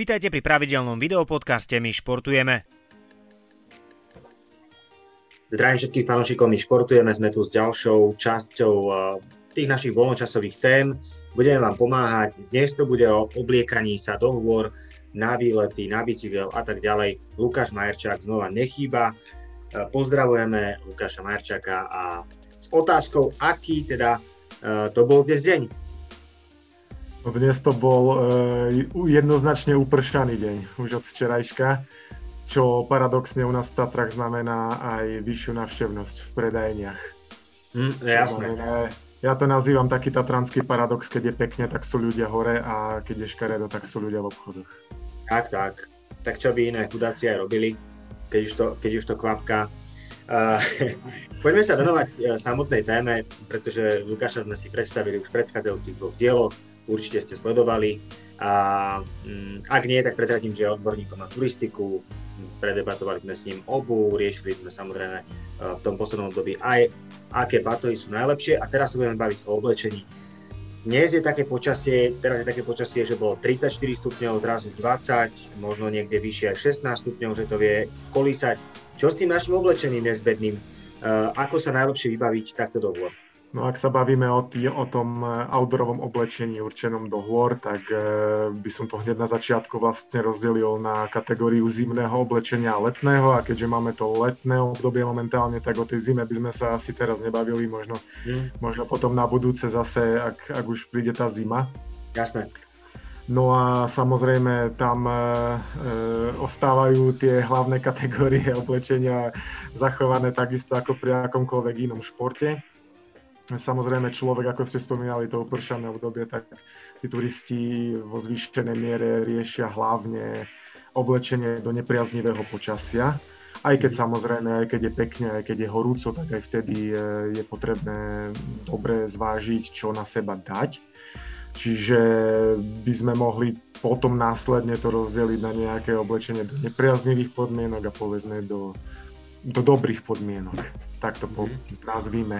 Vítajte pri pravidelnom videopodcaste My športujeme. Zdravím všetkých fanúšikov, my športujeme, sme tu s ďalšou časťou eh, tých našich voľnočasových tém. Budeme vám pomáhať. Dnes to bude o obliekaní sa dohovor na výlety, na bicykel a tak ďalej. Lukáš Majerčák znova nechýba. Eh, pozdravujeme Lukáša Majerčáka a s otázkou, aký teda eh, to bol dnes deň. Dnes to bol jednoznačne upršaný deň, už od včerajška, čo paradoxne u nás v Tatrach znamená aj vyššiu návštevnosť v predajniach. Hm, jasné. Ja to nazývam taký tatranský paradox, keď je pekne, tak sú ľudia hore a keď je škaredo, tak sú ľudia v obchodoch. Tak, tak. Tak čo by iné chudáci aj robili, keď už to, keď už to kvapka. Uh, poďme sa venovať uh, samotnej téme, pretože Lukáša sme si predstavili už v predchádzajúcich dvoch dieloch, určite ste sledovali. A um, ak nie, tak prezradím, že je odborníkom na turistiku, predebatovali sme s ním obu, riešili sme samozrejme uh, v tom poslednom období aj aké batohy sú najlepšie a teraz sa budeme baviť o oblečení. Dnes je také počasie, teraz je také počasie, že bolo 34 stupňov, zrazu 20, možno niekde vyššie aj 16 stupňov, že to vie kolísať. Čo s tým našim oblečením nezbedným? Uh, ako sa najlepšie vybaviť takto do hôr? No ak sa bavíme o, tý, o tom e, outdoorovom oblečení určenom do hôr, tak e, by som to hneď na začiatku vlastne rozdelil na kategóriu zimného oblečenia a letného a keďže máme to letné obdobie momentálne, tak o tej zime by sme sa asi teraz nebavili, možno, mm. možno potom na budúce zase, ak, ak už príde tá zima. Jasné. No a samozrejme tam e, ostávajú tie hlavné kategórie oblečenia zachované takisto ako pri akomkoľvek inom športe Samozrejme človek, ako ste spomínali, to upršané obdobie, tak tí turisti vo zvýšenej miere riešia hlavne oblečenie do nepriaznivého počasia. Aj keď samozrejme, aj keď je pekne, aj keď je horúco, tak aj vtedy je potrebné dobre zvážiť, čo na seba dať. Čiže by sme mohli potom následne to rozdeliť na nejaké oblečenie do nepriaznivých podmienok a povedzme do, do dobrých podmienok. Tak to po, mhm. nazvíme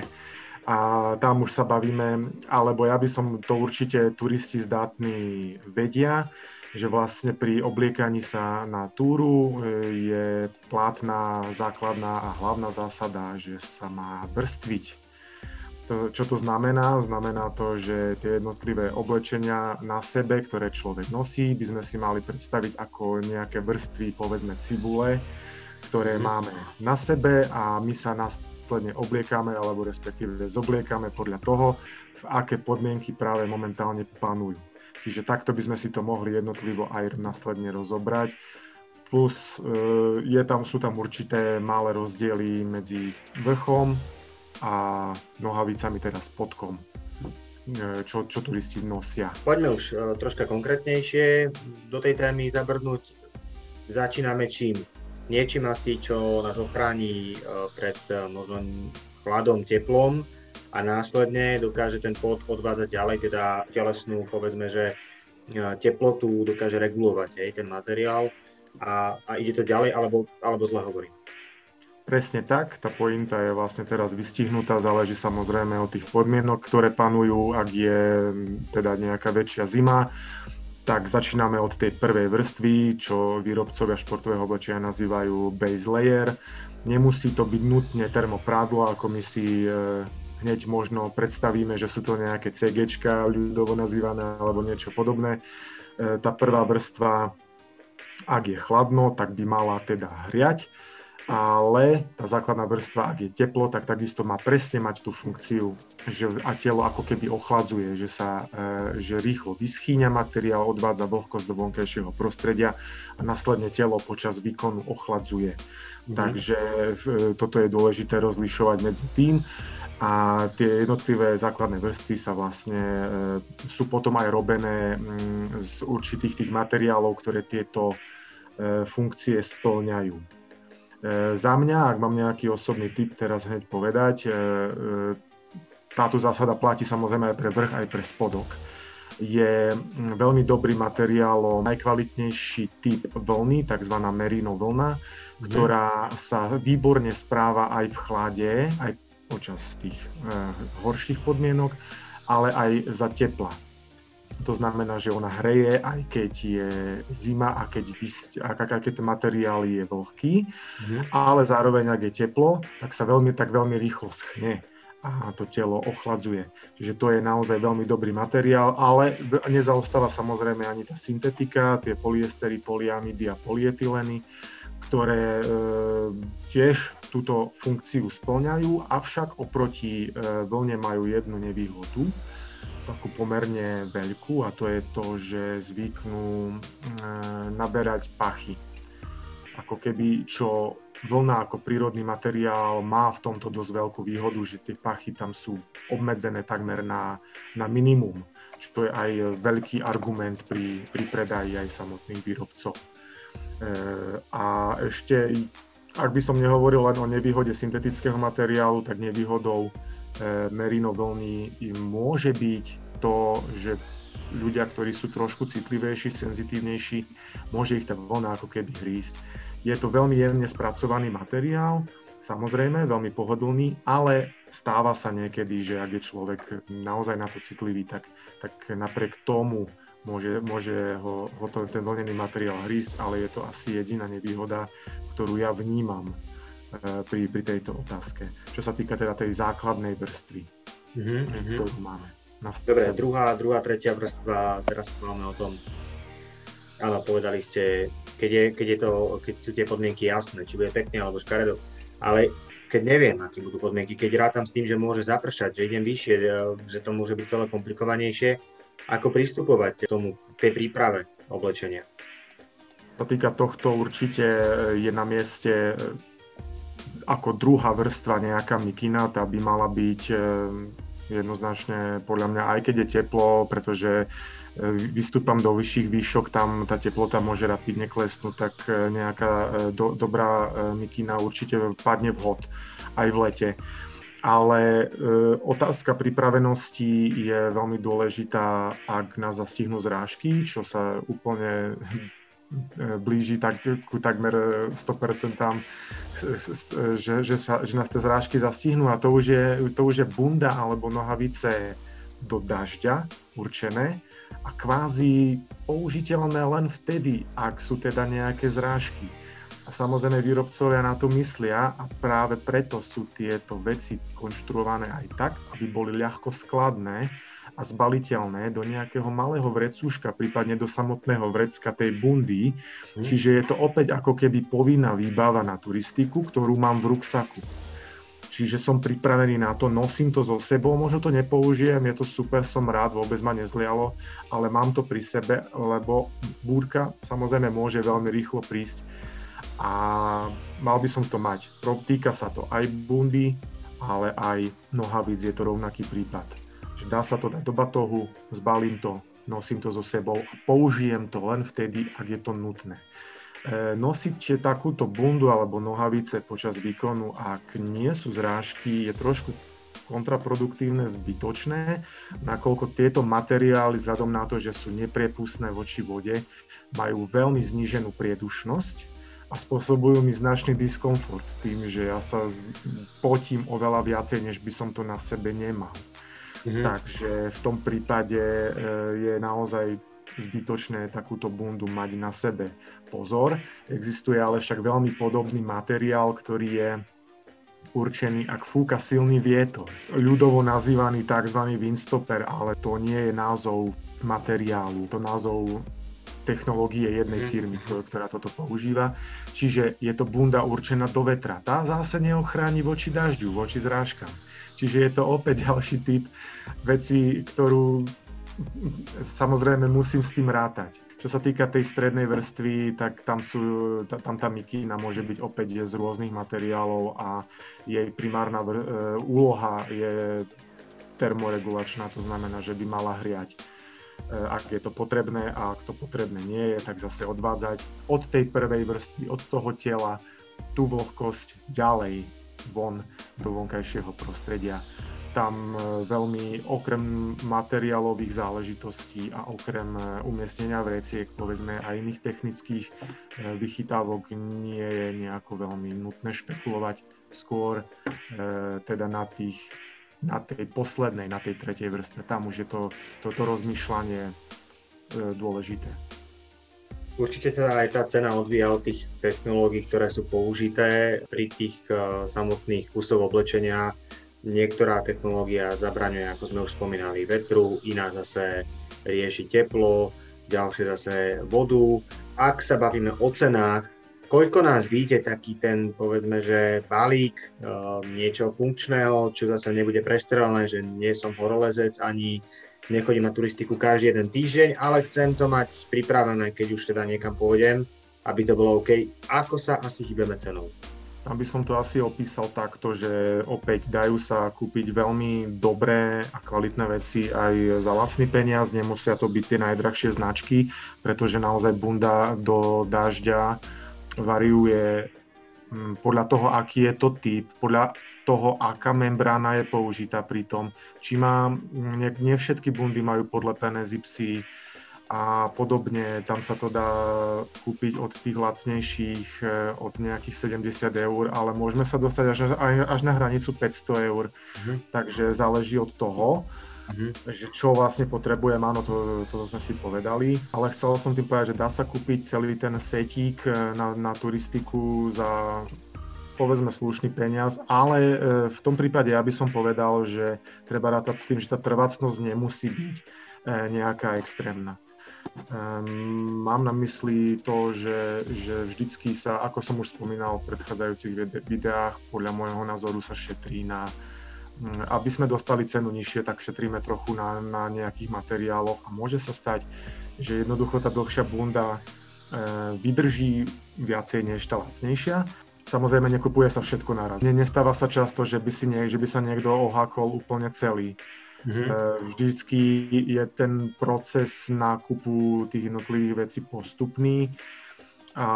a tam už sa bavíme, alebo ja by som to určite turisti zdátni vedia, že vlastne pri obliekaní sa na túru e, je platná základná a hlavná zásada, že sa má vrstviť. To, čo to znamená? Znamená to, že tie jednotlivé oblečenia na sebe, ktoré človek nosí, by sme si mali predstaviť ako nejaké vrstvy, povedzme cibule, ktoré máme na sebe a my sa následne obliekame alebo respektíve zobliekame podľa toho, v aké podmienky práve momentálne panujú. Čiže takto by sme si to mohli jednotlivo aj následne rozobrať. Plus e, je tam, sú tam určité malé rozdiely medzi vrchom a nohavicami, teda spodkom, e, čo, čo turisti nosia. Poďme už e, troška konkrétnejšie do tej témy zabrnúť. Začíname čím? Niečím asi, čo nás ochráni e, pred e, možno chladom, teplom a následne dokáže ten pot odvádzať ďalej, teda telesnú, povedzme, že e, teplotu dokáže regulovať hej, ten materiál. A, a ide to ďalej, alebo, alebo zle hovorím. Presne tak, tá pointa je vlastne teraz vystihnutá, záleží samozrejme od tých podmienok, ktoré panujú, ak je teda nejaká väčšia zima, tak začíname od tej prvej vrstvy, čo výrobcovia športového oblečenia nazývajú base layer. Nemusí to byť nutne termoprádlo, ako my si e, hneď možno predstavíme, že sú to nejaké CG, ľudovo nazývané alebo niečo podobné. E, tá prvá vrstva, ak je chladno, tak by mala teda hriať ale tá základná vrstva, ak je teplo, tak takisto má presne mať tú funkciu, že a telo ako keby ochladzuje, že sa e, že rýchlo vyschýňa materiál, odvádza vlhkosť do vonkajšieho prostredia a následne telo počas výkonu ochladzuje. Mm. Takže e, toto je dôležité rozlišovať medzi tým a tie jednotlivé základné vrstvy sa vlastne e, sú potom aj robené mm, z určitých tých materiálov, ktoré tieto funkcie splňajú. E, za mňa, ak mám nejaký osobný tip teraz hneď povedať, e, e, táto zásada platí samozrejme aj pre vrch, aj pre spodok. Je veľmi dobrý materiál, najkvalitnejší typ vlny, tzv. merino vlna, mm. ktorá sa výborne správa aj v chlade, aj počas tých horších podmienok, ale aj za tepla. To znamená, že ona hreje, aj keď je zima a keď, a keď ten materiál je vlhký, mm. ale zároveň, ak je teplo, tak sa veľmi, tak veľmi rýchlo schne a to telo ochladzuje. Čiže to je naozaj veľmi dobrý materiál, ale nezaostáva samozrejme ani tá syntetika, tie polyestery, polyamidy a polyetyleny, ktoré e, tiež túto funkciu splňajú, avšak oproti e, vlne majú jednu nevýhodu, takú pomerne veľkú a to je to, že zvyknú e, naberať pachy. Ako keby čo vlna ako prírodný materiál má v tomto dosť veľkú výhodu, že tie pachy tam sú obmedzené takmer na, na minimum. Čiže to je aj veľký argument pri, pri predaji aj samotných výrobcov. E, a ešte, ak by som nehovoril len o nevýhode syntetického materiálu, tak nevýhodou merino vlny môže byť to, že ľudia, ktorí sú trošku citlivejší, senzitívnejší, môže ich tá vlna ako keby hrísť. Je to veľmi jemne spracovaný materiál, samozrejme, veľmi pohodlný, ale stáva sa niekedy, že ak je človek naozaj na to citlivý, tak, tak napriek tomu môže, môže ho, ho to, ten vlnený materiál hrísť, ale je to asi jediná nevýhoda, ktorú ja vnímam. e, pri, pri tejto otázke. Čo sa týka teda tej základnej vrstvy, mm-hmm. ktorú máme. Dobre, druhá, druhá, tretia vrstva, teraz máme o tom, áno, povedali ste, keď, je, keď, je to, keď sú tie podmienky jasné, či bude pekne alebo škaredo. Ale keď neviem, aké budú podmienky, keď rátam s tým, že môže zapršať, že idem vyššie, že to môže byť celé komplikovanejšie, ako pristupovať k tomu, tej príprave oblečenia? Čo týka tohto, určite je na mieste ako druhá vrstva nejaká mikina, tá by mala byť eh, jednoznačne podľa mňa, aj keď je teplo, pretože vystúpam do vyšších výšok, tam tá teplota môže rapidne klesnúť, tak e, nejaká do, dobrá mikina určite padne vhod aj v lete. Ale e, otázka pripravenosti je veľmi dôležitá, ak nás zastihnú zrážky, čo sa úplne blíži tak, ku takmer 100%, že, že, sa, že nás tie zrážky zastihnú a to už je, to už je bunda alebo nohavice do dažďa určené a kvázi použiteľné len vtedy, ak sú teda nejaké zrážky. A samozrejme výrobcovia na to myslia a práve preto sú tieto veci konštruované aj tak, aby boli ľahko skladné a zbaliteľné do nejakého malého vrecúška, prípadne do samotného vrecka tej bundy. Mm. Čiže je to opäť ako keby povinná výbava na turistiku, ktorú mám v ruksaku čiže som pripravený na to, nosím to so sebou, možno to nepoužijem, je to super, som rád, vôbec ma nezlialo, ale mám to pri sebe, lebo búrka samozrejme môže veľmi rýchlo prísť a mal by som to mať. Týka sa to aj bundy, ale aj nohavíc, je to rovnaký prípad. Že dá sa to dať do batohu, zbalím to, nosím to so sebou a použijem to len vtedy, ak je to nutné. E, nosiť takúto bundu alebo nohavice počas výkonu, ak nie sú zrážky, je trošku kontraproduktívne, zbytočné, nakoľko tieto materiály, vzhľadom na to, že sú nepriepustné voči vode, majú veľmi zníženú priedušnosť a spôsobujú mi značný diskomfort tým, že ja sa potím oveľa viacej, než by som to na sebe nemal. Mm-hmm. Takže v tom prípade e, je naozaj zbytočné takúto bundu mať na sebe. Pozor, existuje ale však veľmi podobný materiál, ktorý je určený, ak fúka silný vietor. Ľudovo nazývaný tzv. windstopper, ale to nie je názov materiálu, to názov technológie jednej mhm. firmy, ktorá toto používa. Čiže je to bunda určená do vetra. Tá zase neochráni voči dažďu, voči zrážkam. Čiže je to opäť ďalší typ veci, ktorú samozrejme musím s tým rátať. Čo sa týka tej strednej vrstvy, tak tam, sú, tam tá mikina môže byť opäť z rôznych materiálov a jej primárna vr- e, úloha je termoregulačná, to znamená, že by mala hriať e, ak je to potrebné a ak to potrebné nie je, tak zase odvádzať od tej prvej vrstvy, od toho tela tú vlhkosť ďalej von do vonkajšieho prostredia tam e, veľmi okrem materiálových záležitostí a okrem e, umiestnenia vreciek, povedzme aj iných technických e, vychytávok nie je nejako veľmi nutné špekulovať. Skôr teda na tých na tej poslednej, na tej tretej vrstve. Tam už je to, toto rozmýšľanie dôležité. Určite sa aj tá cena odvíja od tých technológií, ktoré sú použité pri tých uh, samotných kusov oblečenia. Niektorá technológia zabraňuje, ako sme už spomínali, vetru, iná zase rieši teplo, ďalšie zase vodu. Ak sa bavíme o cenách, koľko nás vyjde taký ten, povedzme, že balík uh, niečo funkčného, čo zase nebude prestrelené, že nie som horolezec ani nechodím na turistiku každý jeden týždeň, ale chcem to mať pripravené, keď už teda niekam pôjdem, aby to bolo OK. Ako sa asi hýbeme cenou? Aby som to asi opísal takto, že opäť dajú sa kúpiť veľmi dobré a kvalitné veci aj za vlastný peniaz, nemusia to byť tie najdrahšie značky, pretože naozaj bunda do dažďa variuje hm, podľa toho, aký je to typ, podľa toho, aká membrána je použitá pri tom. Či má, nie, nie všetky bundy majú podlepené zipsy a podobne. Tam sa to dá kúpiť od tých lacnejších, eh, od nejakých 70 eur, ale môžeme sa dostať až, až na hranicu 500 eur. Mhm. Takže záleží od toho. Mm-hmm. že čo vlastne potrebujem, áno, to, to sme si povedali, ale chcel som tým povedať, že dá sa kúpiť celý ten setík eh, na, na turistiku za povedzme slušný peniaz, ale e, v tom prípade ja by som povedal, že treba rátať s tým, že tá trvácnosť nemusí byť e, nejaká extrémna. Um, mám na mysli to, že, že vždycky sa, ako som už spomínal v predchádzajúcich videách, podľa môjho názoru sa šetrí na, mm, aby sme dostali cenu nižšie, tak šetríme trochu na, na nejakých materiáloch a môže sa stať, že jednoducho tá dlhšia bunda e, vydrží viacej než tá lacnejšia Samozrejme, nekupuje sa všetko naraz. Nestáva sa často, že by, si nie, že by sa niekto ohákol úplne celý. Mm-hmm. Vždycky je ten proces nákupu tých jednotlivých vecí postupný a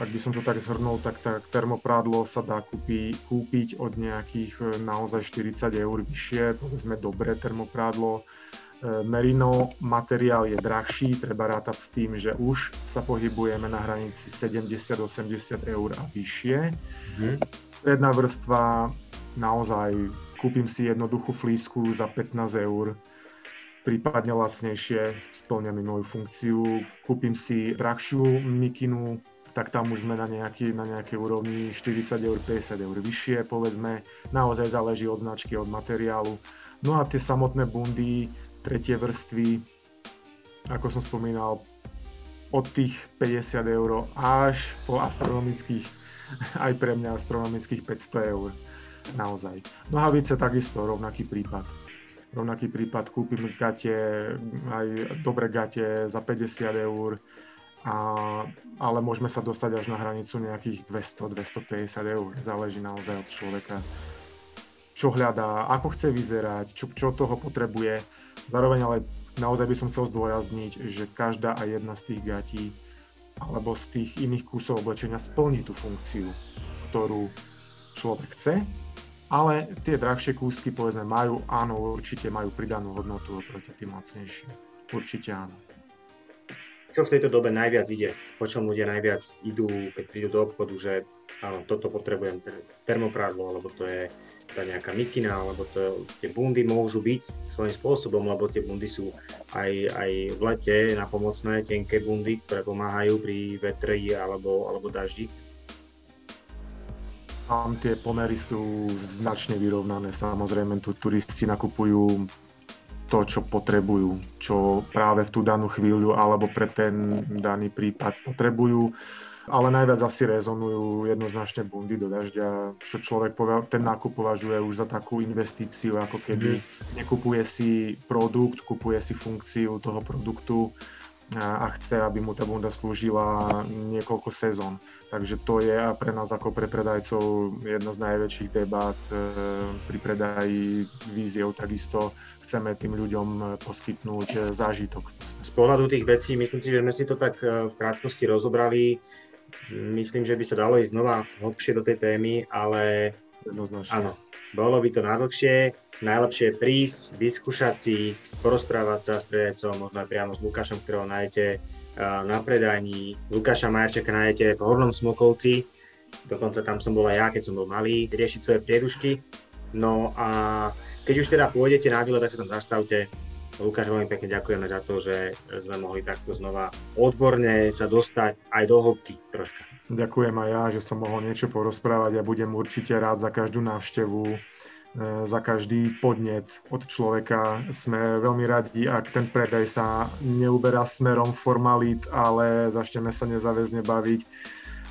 ak by som to tak zhrnul, tak, tak termoprádlo sa dá kúpi, kúpiť od nejakých e, naozaj 40 eur vyššie, povedzme dobré termoprádlo, merino materiál je drahší, treba rátať s tým, že už sa pohybujeme na hranici 70-80 eur a vyššie. Mm. Stredná vrstva, naozaj kúpim si jednoduchú flísku za 15 eur, prípadne lacnejšie, splňa mi moju funkciu. Kúpim si drahšiu mikinu, tak tam už sme na, nejaký, na nejakej úrovni 40 eur, 50 eur vyššie, povedzme. Naozaj záleží od značky, od materiálu. No a tie samotné bundy, tretie vrstvy, ako som spomínal, od tých 50 eur až po astronomických, aj pre mňa astronomických 500 eur. Naozaj. Nohavice takisto rovnaký prípad. Rovnaký prípad, kúpim gate, aj dobré gate za 50 eur, a, ale môžeme sa dostať až na hranicu nejakých 200-250 eur. Záleží naozaj od človeka, čo hľadá, ako chce vyzerať, čo, čo toho potrebuje Zároveň ale naozaj by som chcel zdôrazniť, že každá a jedna z tých gatí alebo z tých iných kusov oblečenia splní tú funkciu, ktorú človek chce, ale tie drahšie kúsky povedzme majú, áno, určite majú pridanú hodnotu oproti tým lacnejším. Určite áno. Čo v tejto dobe najviac ide? Po čom ľudia najviac idú, keď prídu do obchodu, že áno, toto potrebujem, termoprádlo, alebo to je tá nejaká mikina, alebo to, tie bundy môžu byť svojím spôsobom, lebo tie bundy sú aj, aj v lete na pomocné tenké bundy, ktoré pomáhajú pri vetri alebo, alebo daždi. Tam tie pomery sú značne vyrovnané. Samozrejme, tu turisti nakupujú to, čo potrebujú, čo práve v tú danú chvíľu alebo pre ten daný prípad potrebujú ale najviac asi rezonujú jednoznačne bundy do dažďa, čo človek ten nákup považuje už za takú investíciu, ako keby mm. nekupuje si produkt, kupuje si funkciu toho produktu a chce, aby mu tá bunda slúžila niekoľko sezón. Takže to je pre nás ako pre predajcov jedna z najväčších debát e, pri predaji víziev. Takisto chceme tým ľuďom poskytnúť e, zážitok. Z pohľadu tých vecí, myslím si, že sme si to tak e, v krátkosti rozobrali. Myslím, že by sa dalo ísť znova hlbšie do tej témy, ale Jednoznačne. áno, bolo by to najdlhšie, najlepšie prísť, vyskúšať si, porozprávať sa s predajcom, možno aj priamo s Lukášom, ktorého nájdete na predajní. Lukáša Majerčaka nájdete v Hornom Smokovci, dokonca tam som bol aj ja, keď som bol malý, riešiť svoje priedušky. No a keď už teda pôjdete na výlet, tak sa tam zastavte. Lukáš, veľmi pekne ďakujeme za to, že sme mohli takto znova odborne sa dostať aj do hĺbky troška. Ďakujem aj ja, že som mohol niečo porozprávať a budem určite rád za každú návštevu, e, za každý podnet od človeka. Sme veľmi radi, ak ten predaj sa neuberá smerom formalít, ale začneme sa nezáväzne baviť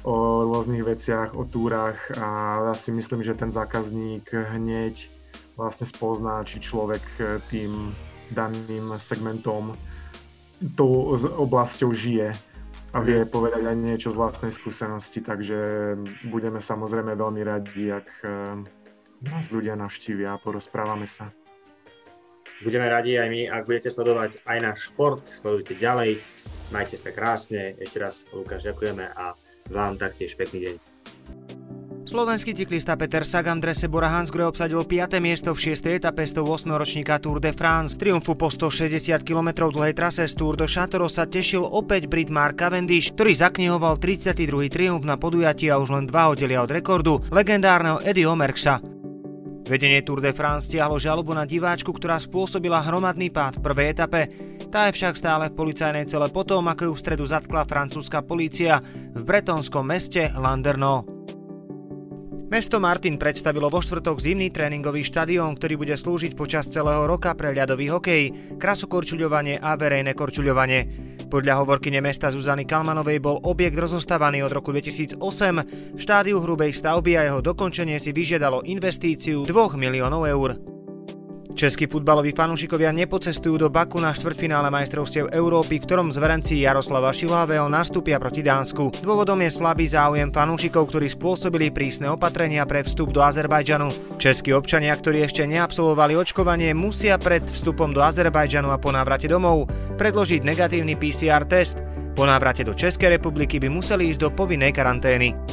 o rôznych veciach, o túrach a ja si myslím, že ten zákazník hneď vlastne spozná, či človek tým daným segmentom tou oblasťou žije a vie povedať aj niečo z vlastnej skúsenosti, takže budeme samozrejme veľmi radi, ak eh, nás ľudia navštívia a porozprávame sa. Budeme radi aj my, ak budete sledovať aj náš šport, sledujte ďalej, majte sa krásne, ešte raz Lukáš ďakujeme a vám taktiež pekný deň. Slovenský cyklista Peter Sagan drese Bora Hansgrohe obsadil 5. miesto v 6. etape 108. ročníka Tour de France. Triumfu po 160 km dlhej trase z Tour de Château sa tešil opäť Brit Mark Cavendish, ktorý zaknihoval 32. triumf na podujatí a už len dva oddelia od rekordu legendárneho Eddie Omerksa. Vedenie Tour de France stiahlo žalobu na diváčku, ktorá spôsobila hromadný pád v prvej etape. Tá je však stále v policajnej cele potom, ako ju v stredu zatkla francúzska polícia v bretonskom meste Landerneau. Mesto Martin predstavilo vo štvrtok zimný tréningový štadión, ktorý bude slúžiť počas celého roka pre ľadový hokej, krasokorčuľovanie a verejné korčuľovanie. Podľa hovorkyne mesta Zuzany Kalmanovej bol objekt rozostávaný od roku 2008. V štádiu hrubej stavby a jeho dokončenie si vyžiadalo investíciu 2 miliónov eur. Českí futbaloví fanúšikovia nepocestujú do Baku na štvrtfinále majstrovstiev Európy, v ktorom zverenci Jaroslava Šilavého nastúpia proti Dánsku. Dôvodom je slabý záujem fanúšikov, ktorí spôsobili prísne opatrenia pre vstup do Azerbajdžanu. Českí občania, ktorí ešte neabsolvovali očkovanie, musia pred vstupom do Azerbajdžanu a po návrate domov predložiť negatívny PCR test. Po návrate do Českej republiky by museli ísť do povinnej karantény.